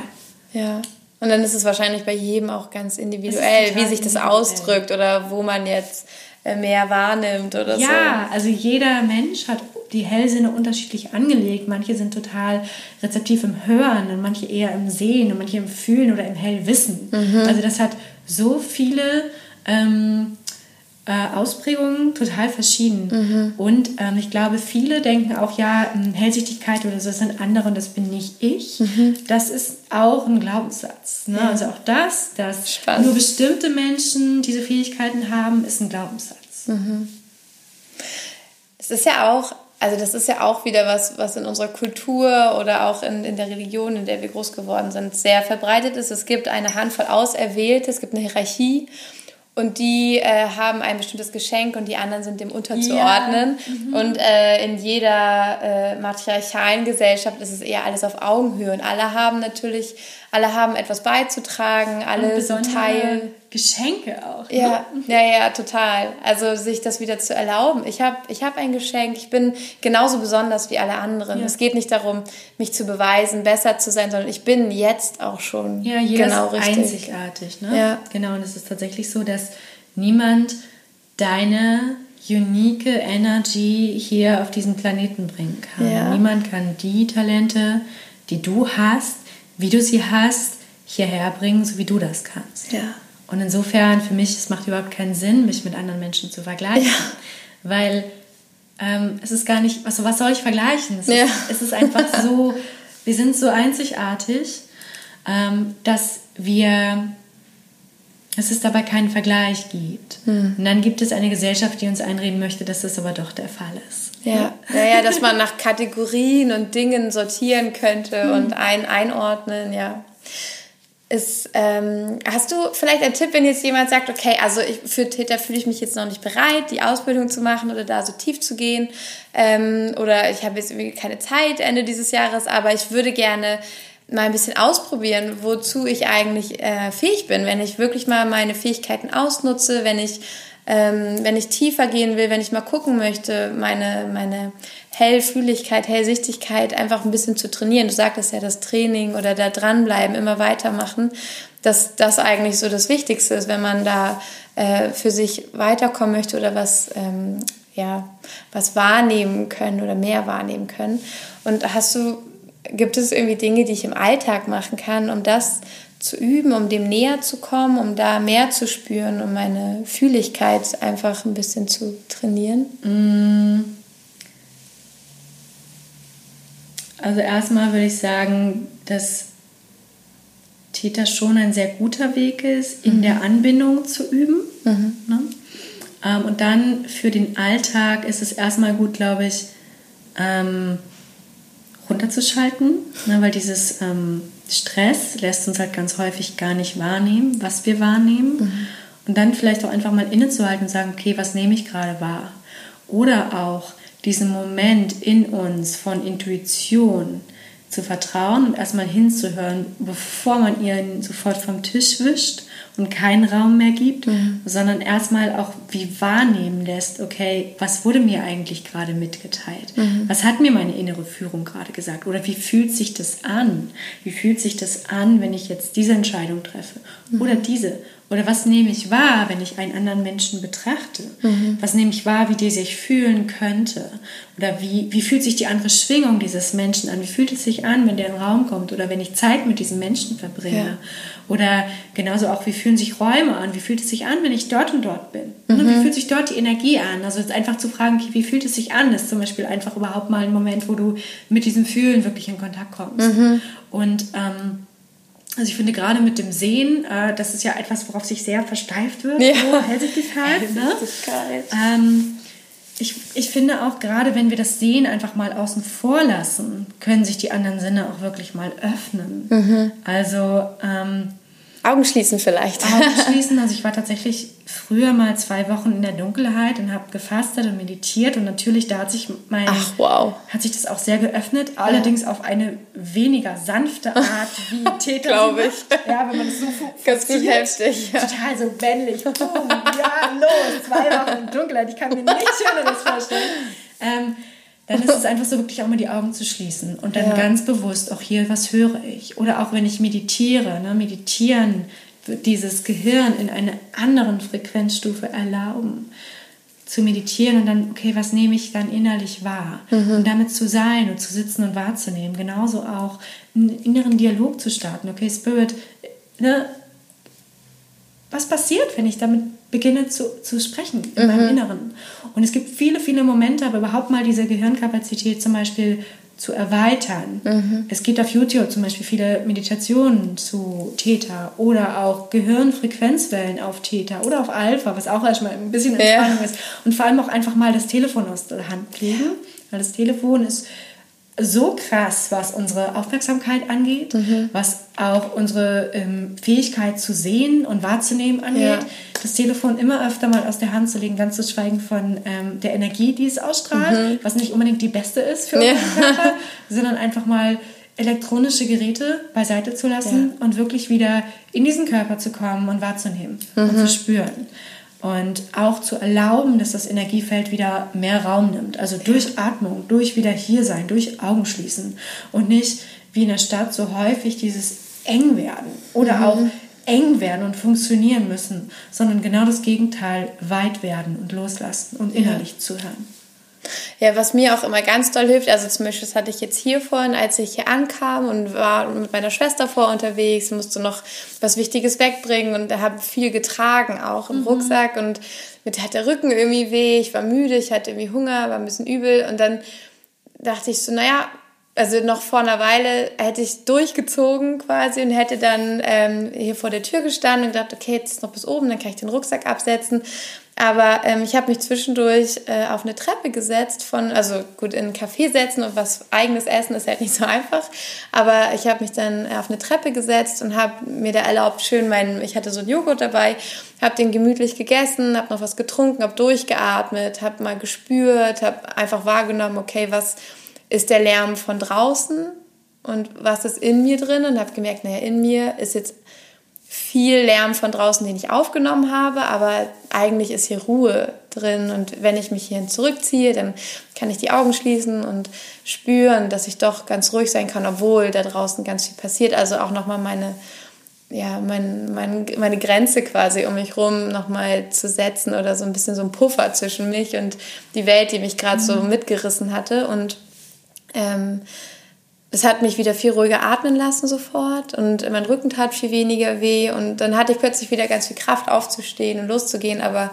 Ja. Und dann ist es wahrscheinlich bei jedem auch ganz individuell, wie sich das individuell. ausdrückt oder wo man jetzt äh, mehr wahrnimmt oder ja, so. Ja, also jeder Mensch hat die Hellsinne unterschiedlich angelegt. Manche sind total rezeptiv im Hören und manche eher im Sehen und manche im Fühlen oder im Hellwissen. Mhm. Also das hat so viele ähm, äh, Ausprägungen total verschieden. Mhm. Und ähm, ich glaube, viele denken auch, ja, ähm, Hellsichtigkeit oder so, das sind andere und das bin nicht ich. Mhm. Das ist auch ein Glaubenssatz. Ne? Ja. Also auch das, dass Spannend. nur bestimmte Menschen diese Fähigkeiten haben, ist ein Glaubenssatz. Mhm. Das ist ja auch also das ist ja auch wieder was, was in unserer Kultur oder auch in, in der Religion, in der wir groß geworden sind, sehr verbreitet ist. Es gibt eine Handvoll Auserwählte, es gibt eine Hierarchie und die äh, haben ein bestimmtes Geschenk und die anderen sind dem unterzuordnen. Ja. Mhm. Und äh, in jeder äh, matriarchalen Gesellschaft ist es eher alles auf Augenhöhe und alle haben natürlich alle haben etwas beizutragen, alle sind Teil. Geschenke auch. Ne? Ja, ja, ja, total. Also sich das wieder zu erlauben. Ich habe ich hab ein Geschenk, ich bin genauso besonders wie alle anderen. Ja. Es geht nicht darum, mich zu beweisen, besser zu sein, sondern ich bin jetzt auch schon ja, jeder genau ist richtig. einzigartig. Ne? Ja. Genau, und es ist tatsächlich so, dass niemand deine unique Energy hier auf diesen Planeten bringen kann. Ja. Niemand kann die Talente, die du hast, wie du sie hast, hierher bringen, so wie du das kannst. Ja. Und insofern, für mich, es macht überhaupt keinen Sinn, mich mit anderen Menschen zu vergleichen. Ja. Weil ähm, es ist gar nicht, also was soll ich vergleichen? Es, ja. ist, es ist einfach so, wir sind so einzigartig, ähm, dass wir, dass es dabei keinen Vergleich gibt. Hm. Und dann gibt es eine Gesellschaft, die uns einreden möchte, dass das aber doch der Fall ist. Ja, ja, ja dass man nach Kategorien und Dingen sortieren könnte mhm. und ein, einordnen, ja. Ist, ähm, hast du vielleicht einen Tipp, wenn jetzt jemand sagt, okay, also ich, für Täter fühle ich mich jetzt noch nicht bereit, die Ausbildung zu machen oder da so tief zu gehen ähm, oder ich habe jetzt irgendwie keine Zeit Ende dieses Jahres, aber ich würde gerne mal ein bisschen ausprobieren, wozu ich eigentlich äh, fähig bin, wenn ich wirklich mal meine Fähigkeiten ausnutze, wenn ich ähm, wenn ich tiefer gehen will, wenn ich mal gucken möchte, meine, meine Hellfühligkeit, Hellsichtigkeit einfach ein bisschen zu trainieren. Du sagtest ja, das Training oder da dranbleiben, immer weitermachen, dass das eigentlich so das Wichtigste ist, wenn man da äh, für sich weiterkommen möchte oder was, ähm, ja, was wahrnehmen können oder mehr wahrnehmen können. Und hast du, gibt es irgendwie Dinge, die ich im Alltag machen kann, um das zu üben, um dem näher zu kommen, um da mehr zu spüren, um meine Fühligkeit einfach ein bisschen zu trainieren? Mm. Also erstmal würde ich sagen, dass Täter schon ein sehr guter Weg ist, in mhm. der Anbindung zu üben. Mhm. Ne? Ähm, und dann für den Alltag ist es erstmal gut, glaube ich, ähm, runterzuschalten, ne? weil dieses ähm, Stress lässt uns halt ganz häufig gar nicht wahrnehmen, was wir wahrnehmen. Mhm. Und dann vielleicht auch einfach mal innezuhalten und sagen, okay, was nehme ich gerade wahr? Oder auch diesen Moment in uns von Intuition zu vertrauen und erstmal hinzuhören, bevor man ihn sofort vom Tisch wischt und keinen Raum mehr gibt, mhm. sondern erstmal auch wie wahrnehmen lässt, okay, was wurde mir eigentlich gerade mitgeteilt? Mhm. Was hat mir meine innere Führung gerade gesagt? Oder wie fühlt sich das an? Wie fühlt sich das an, wenn ich jetzt diese Entscheidung treffe? Mhm. Oder diese? Oder was nehme ich wahr, wenn ich einen anderen Menschen betrachte? Mhm. Was nehme ich wahr, wie die sich fühlen könnte? Oder wie, wie fühlt sich die andere Schwingung dieses Menschen an? Wie fühlt es sich an, wenn der in den Raum kommt? Oder wenn ich Zeit mit diesem Menschen verbringe? Ja. Oder genauso auch, wie fühlen sich Räume an? Wie fühlt es sich an, wenn ich dort und dort bin? Mhm. Wie fühlt sich dort die Energie an? Also einfach zu fragen, wie fühlt es sich an, ist zum Beispiel einfach überhaupt mal ein Moment, wo du mit diesem Fühlen wirklich in Kontakt kommst. Mhm. Und ähm, also ich finde gerade mit dem Sehen, äh, das ist ja etwas, worauf sich sehr versteift wird. Ja. So, Hellsichtigkeit. Ne? Ähm, ich, ich finde auch gerade, wenn wir das Sehen einfach mal außen vor lassen, können sich die anderen Sinne auch wirklich mal öffnen. Mhm. Also ähm, Augen schließen vielleicht. Augen schließen. Also ich war tatsächlich früher mal zwei Wochen in der Dunkelheit und habe gefastet und meditiert und natürlich da hat sich mein Ach, wow. hat sich das auch sehr geöffnet, ja. allerdings auf eine weniger sanfte Art wie Täter. Glaube ich. Ja, wenn man das so ganz gut heftig. Ja. Total so männlich. Boom, ja, los, zwei Wochen in Dunkelheit. Ich kann mir nichts Schöneres vorstellen. Ähm, dann ist es einfach so wirklich auch mal die Augen zu schließen und dann ja. ganz bewusst auch hier, was höre ich? Oder auch wenn ich meditiere, ne? meditieren dieses Gehirn in eine anderen Frequenzstufe erlauben zu meditieren und dann, okay, was nehme ich dann innerlich wahr? Mhm. Und damit zu sein und zu sitzen und wahrzunehmen. Genauso auch einen inneren Dialog zu starten. Okay, Spirit, ne? was passiert, wenn ich damit beginne zu, zu sprechen in mhm. meinem Inneren. Und es gibt viele, viele Momente, aber überhaupt mal diese Gehirnkapazität zum Beispiel zu erweitern. Mhm. Es gibt auf YouTube zum Beispiel viele Meditationen zu Theta oder auch Gehirnfrequenzwellen auf Theta oder auf Alpha, was auch erstmal ein bisschen Entspannung ja. ist. Und vor allem auch einfach mal das Telefon aus der Hand legen, weil das Telefon ist so krass, was unsere Aufmerksamkeit angeht, mhm. was auch unsere ähm, Fähigkeit zu sehen und wahrzunehmen angeht. Ja. Das Telefon immer öfter mal aus der Hand zu legen, ganz zu schweigen von ähm, der Energie, die es ausstrahlt, mhm. was nicht unbedingt die beste ist für ja. unseren Körper, sondern einfach mal elektronische Geräte beiseite zu lassen ja. und wirklich wieder in diesen Körper zu kommen und wahrzunehmen mhm. und zu spüren und auch zu erlauben, dass das Energiefeld wieder mehr Raum nimmt. Also durch Atmung, durch wieder hier sein, durch Augen schließen und nicht wie in der Stadt so häufig dieses eng werden oder mhm. auch eng werden und funktionieren müssen, sondern genau das Gegenteil, weit werden und loslassen und innerlich ja. zuhören. Ja, was mir auch immer ganz doll hilft, also zum Beispiel, das hatte ich jetzt hier vorhin, als ich hier ankam und war mit meiner Schwester vor unterwegs, musste noch was Wichtiges wegbringen und habe viel getragen, auch im mhm. Rucksack und mit hat der Rücken irgendwie weh, ich war müde, ich hatte irgendwie Hunger, war ein bisschen übel und dann dachte ich so, naja, also noch vor einer Weile hätte ich durchgezogen quasi und hätte dann ähm, hier vor der Tür gestanden und gedacht, okay, jetzt ist noch bis oben, dann kann ich den Rucksack absetzen. Aber ähm, ich habe mich zwischendurch äh, auf eine Treppe gesetzt von, also gut, in einen Café setzen und was eigenes essen ist halt nicht so einfach. Aber ich habe mich dann auf eine Treppe gesetzt und habe mir da erlaubt, schön meinen, ich hatte so einen Joghurt dabei, habe den gemütlich gegessen, habe noch was getrunken, habe durchgeatmet, habe mal gespürt, habe einfach wahrgenommen, okay, was ist der Lärm von draußen und was ist in mir drin und habe gemerkt, naja, in mir ist jetzt viel Lärm von draußen, den ich aufgenommen habe, aber eigentlich ist hier Ruhe drin und wenn ich mich hierhin zurückziehe, dann kann ich die Augen schließen und spüren, dass ich doch ganz ruhig sein kann, obwohl da draußen ganz viel passiert. Also auch nochmal meine, ja, mein, mein, meine Grenze quasi um mich rum nochmal zu setzen oder so ein bisschen so ein Puffer zwischen mich und die Welt, die mich gerade mhm. so mitgerissen hatte und ähm, es hat mich wieder viel ruhiger atmen lassen sofort und mein Rücken tat viel weniger weh und dann hatte ich plötzlich wieder ganz viel Kraft aufzustehen und loszugehen, aber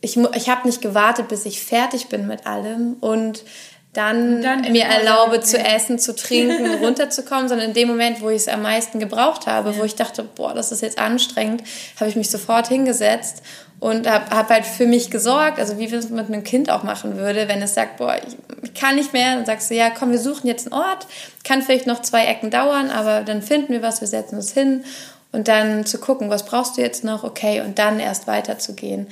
ich, ich habe nicht gewartet, bis ich fertig bin mit allem und dann, dann mir erlaube zu essen, zu trinken, runterzukommen, sondern in dem Moment, wo ich es am meisten gebraucht habe, ja. wo ich dachte, boah, das ist jetzt anstrengend, habe ich mich sofort hingesetzt und habe hab halt für mich gesorgt, also wie ich es mit einem Kind auch machen würde, wenn es sagt, boah, ich, ich kann nicht mehr, dann sagst du, ja, komm, wir suchen jetzt einen Ort, kann vielleicht noch zwei Ecken dauern, aber dann finden wir was, wir setzen uns hin und dann zu gucken, was brauchst du jetzt noch, okay, und dann erst weiterzugehen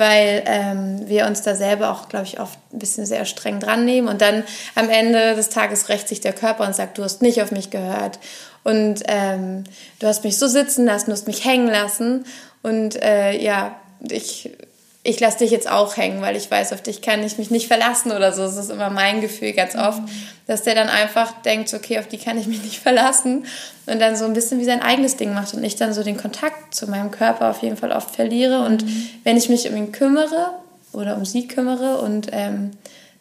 weil ähm, wir uns da selber auch, glaube ich, oft ein bisschen sehr streng dran nehmen. Und dann am Ende des Tages rächt sich der Körper und sagt, du hast nicht auf mich gehört. Und ähm, du hast mich so sitzen lassen, du hast mich hängen lassen. Und äh, ja, ich ich lasse dich jetzt auch hängen, weil ich weiß, auf dich kann ich mich nicht verlassen oder so. Das ist immer mein Gefühl ganz oft, mhm. dass der dann einfach denkt, okay, auf die kann ich mich nicht verlassen und dann so ein bisschen wie sein eigenes Ding macht und ich dann so den Kontakt zu meinem Körper auf jeden Fall oft verliere. Und mhm. wenn ich mich um ihn kümmere oder um sie kümmere und ähm,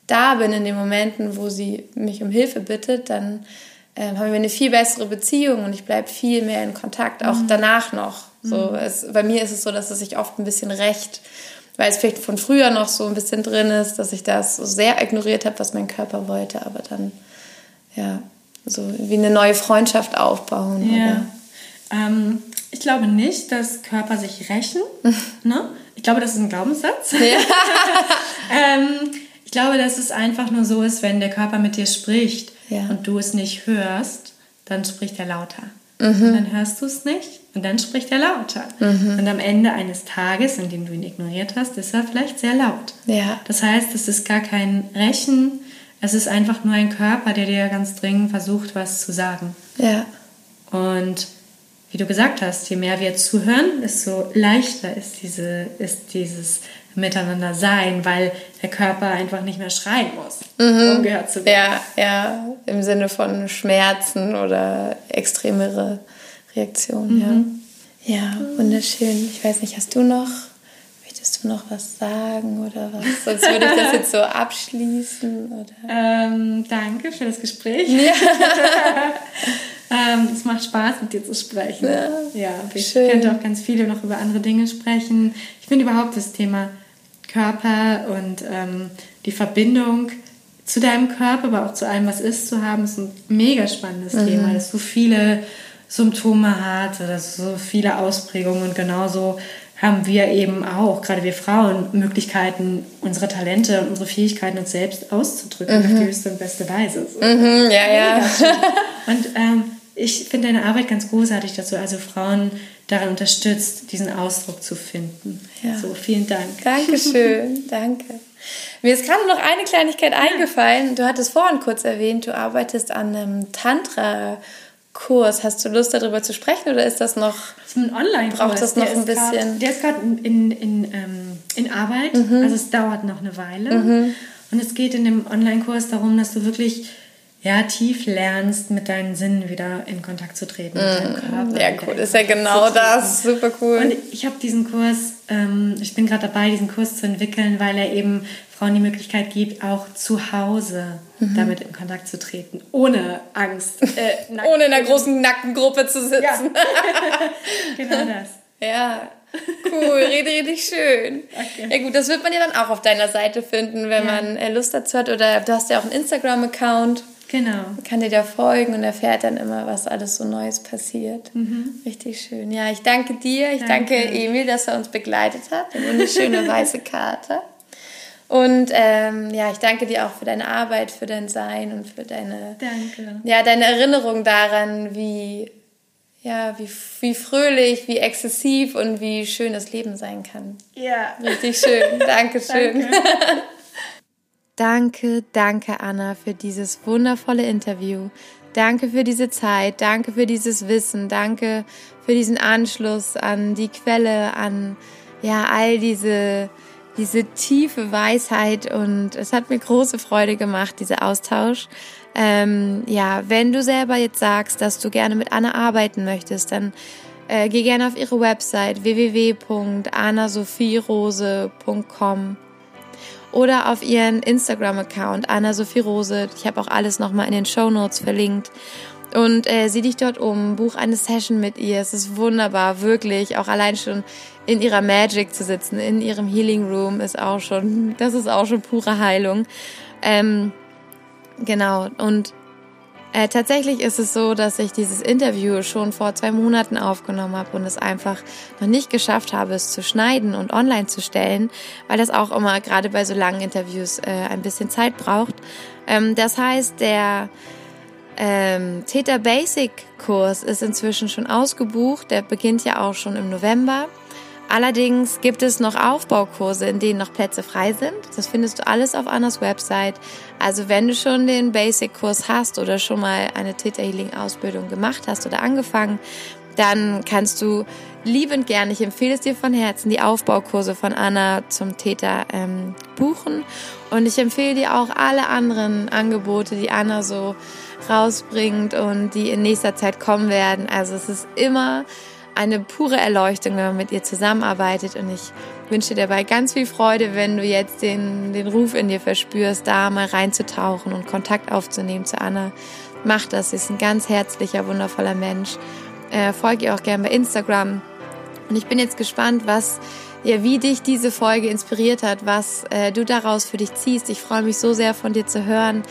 da bin in den Momenten, wo sie mich um Hilfe bittet, dann ähm, haben wir eine viel bessere Beziehung und ich bleibe viel mehr in Kontakt, auch mhm. danach noch. So, mhm. es, bei mir ist es so, dass es sich oft ein bisschen recht weil es vielleicht von früher noch so ein bisschen drin ist, dass ich das so sehr ignoriert habe, was mein Körper wollte, aber dann, ja, so wie eine neue Freundschaft aufbauen. Ja. Ähm, ich glaube nicht, dass Körper sich rächen. ne? Ich glaube, das ist ein Glaubenssatz. Ja. ähm, ich glaube, dass es einfach nur so ist, wenn der Körper mit dir spricht ja. und du es nicht hörst, dann spricht er lauter. Mhm. Und dann hörst du es nicht und dann spricht er lauter. Mhm. Und am Ende eines Tages, in dem du ihn ignoriert hast, ist er vielleicht sehr laut. Ja. Das heißt, es ist gar kein Rächen, es ist einfach nur ein Körper, der dir ganz dringend versucht, was zu sagen. Ja. Und wie du gesagt hast, je mehr wir zuhören, desto leichter ist, diese, ist dieses Miteinander sein, weil der Körper einfach nicht mehr schreien muss, mhm. um gehört zu werden. Ja, ja, im Sinne von Schmerzen oder extremere Reaktionen, ja. Ja, wunderschön. Ich weiß nicht, hast du noch, möchtest du noch was sagen oder was? Sonst würde ich das jetzt so abschließen. Oder? Ähm, danke für das Gespräch. Ja. Ähm, es macht Spaß, mit dir zu sprechen. Ja, ja ich Schön. könnte auch ganz viele noch über andere Dinge sprechen. Ich finde überhaupt das Thema Körper und ähm, die Verbindung zu deinem Körper, aber auch zu allem, was ist, zu haben, ist ein mega spannendes mhm. Thema, das so viele Symptome hat oder so viele Ausprägungen und genauso haben wir eben auch, gerade wir Frauen, Möglichkeiten, unsere Talente und unsere Fähigkeiten uns selbst auszudrücken mhm. auf die höchste und beste Weise. So. Mhm, ja, ja. Und ähm, ich finde deine Arbeit ganz großartig, dass du also Frauen daran unterstützt, diesen Ausdruck zu finden. Ja. So, vielen Dank. Dankeschön, danke. Mir ist gerade noch eine Kleinigkeit eingefallen. Du hattest vorhin kurz erwähnt, du arbeitest an einem Tantra- Kurs. Hast du Lust, darüber zu sprechen oder ist das noch. Das ist ein Online-Kurs. Braucht das noch der ein bisschen? Grad, der ist gerade in, in, ähm, in Arbeit. Mhm. Also es dauert noch eine Weile. Mhm. Und es geht in dem Online-Kurs darum, dass du wirklich ja, tief lernst, mit deinen Sinnen wieder in Kontakt zu treten, mit deinem. Körper. Ja, cool. Ist ja genau das. Super cool. Und ich habe diesen Kurs, ähm, ich bin gerade dabei, diesen Kurs zu entwickeln, weil er eben Frauen die Möglichkeit gibt, auch zu Hause mhm. damit in Kontakt zu treten, ohne Angst. Äh, ohne in einer großen Nackengruppe zu sitzen. Ja. genau das. Ja, cool, richtig, richtig schön. Okay. Ja gut, das wird man ja dann auch auf deiner Seite finden, wenn ja. man äh, Lust dazu hat. Oder du hast ja auch einen Instagram-Account. Genau. Kann dir da folgen und erfährt dann immer, was alles so Neues passiert. Mhm. Richtig schön. Ja, ich danke dir. Ich danke. danke Emil, dass er uns begleitet hat. Eine schöne weiße Karte. Und ähm, ja, ich danke dir auch für deine Arbeit, für dein Sein und für deine, danke. Ja, deine Erinnerung daran, wie, ja, wie, wie fröhlich, wie exzessiv und wie schön das Leben sein kann. Ja. Richtig schön. Dankeschön. danke. danke, danke, Anna, für dieses wundervolle Interview. Danke für diese Zeit, danke für dieses Wissen, danke für diesen Anschluss an die Quelle, an ja all diese diese tiefe Weisheit und es hat mir große Freude gemacht, dieser Austausch. Ähm, ja, wenn du selber jetzt sagst, dass du gerne mit Anna arbeiten möchtest, dann äh, geh gerne auf ihre Website www.annasophierose.com oder auf ihren Instagram-Account Anna Sophie Rose. Ich habe auch alles nochmal in den Show Notes verlinkt. Und äh, sieh dich dort um, buch eine Session mit ihr. Es ist wunderbar, wirklich. Auch allein schon in ihrer Magic zu sitzen, in ihrem Healing Room ist auch schon, das ist auch schon pure Heilung. Ähm, genau. Und äh, tatsächlich ist es so, dass ich dieses Interview schon vor zwei Monaten aufgenommen habe und es einfach noch nicht geschafft habe, es zu schneiden und online zu stellen, weil das auch immer gerade bei so langen Interviews äh, ein bisschen Zeit braucht. Ähm, das heißt, der ähm, Theta Basic Kurs ist inzwischen schon ausgebucht. Der beginnt ja auch schon im November. Allerdings gibt es noch Aufbaukurse, in denen noch Plätze frei sind. Das findest du alles auf Annas Website. Also wenn du schon den Basic-Kurs hast oder schon mal eine Theta Healing Ausbildung gemacht hast oder angefangen, dann kannst du liebend gern, ich empfehle es dir von Herzen, die Aufbaukurse von Anna zum Theta ähm, buchen. Und ich empfehle dir auch alle anderen Angebote, die Anna so rausbringt und die in nächster Zeit kommen werden. Also es ist immer eine pure Erleuchtung, wenn man mit ihr zusammenarbeitet. Und ich wünsche dir dabei ganz viel Freude, wenn du jetzt den, den Ruf in dir verspürst, da mal reinzutauchen und Kontakt aufzunehmen zu Anna. Mach das, sie ist ein ganz herzlicher, wundervoller Mensch. Äh, folge ihr auch gerne bei Instagram. Und ich bin jetzt gespannt, was ja, wie dich diese Folge inspiriert hat, was äh, du daraus für dich ziehst. Ich freue mich so sehr von dir zu hören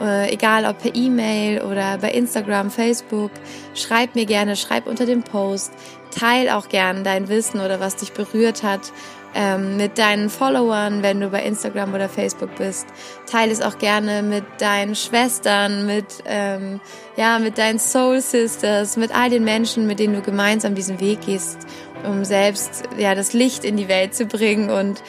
äh, egal ob per E-Mail oder bei Instagram, Facebook. Schreib mir gerne, schreib unter dem Post. Teil auch gerne dein Wissen oder was dich berührt hat ähm, mit deinen Followern, wenn du bei Instagram oder Facebook bist. Teile es auch gerne mit deinen Schwestern, mit, ähm, ja, mit deinen Soul Sisters, mit all den Menschen, mit denen du gemeinsam diesen Weg gehst, um selbst ja, das Licht in die Welt zu bringen und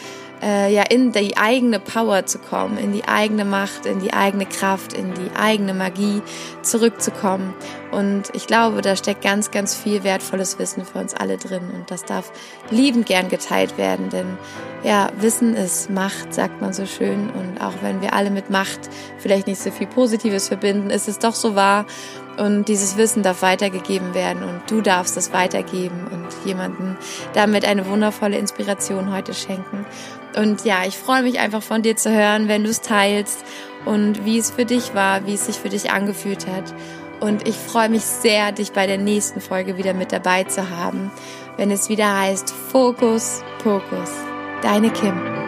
äh, ja in die eigene Power zu kommen, in die eigene Macht, in die eigene Kraft, in die eigene Magie zurückzukommen. Und ich glaube, da steckt ganz, ganz viel wertvolles Wissen für uns alle drin und das darf liebend gern geteilt werden, denn ja, Wissen ist Macht, sagt man so schön und auch wenn wir alle mit Macht vielleicht nicht so viel Positives verbinden, ist es doch so wahr und dieses Wissen darf weitergegeben werden und du darfst es weitergeben und jemanden damit eine wundervolle Inspiration heute schenken. Und ja, ich freue mich einfach von dir zu hören, wenn du es teilst und wie es für dich war, wie es sich für dich angefühlt hat. Und ich freue mich sehr, dich bei der nächsten Folge wieder mit dabei zu haben, wenn es wieder heißt Fokus, Pokus. Deine Kim.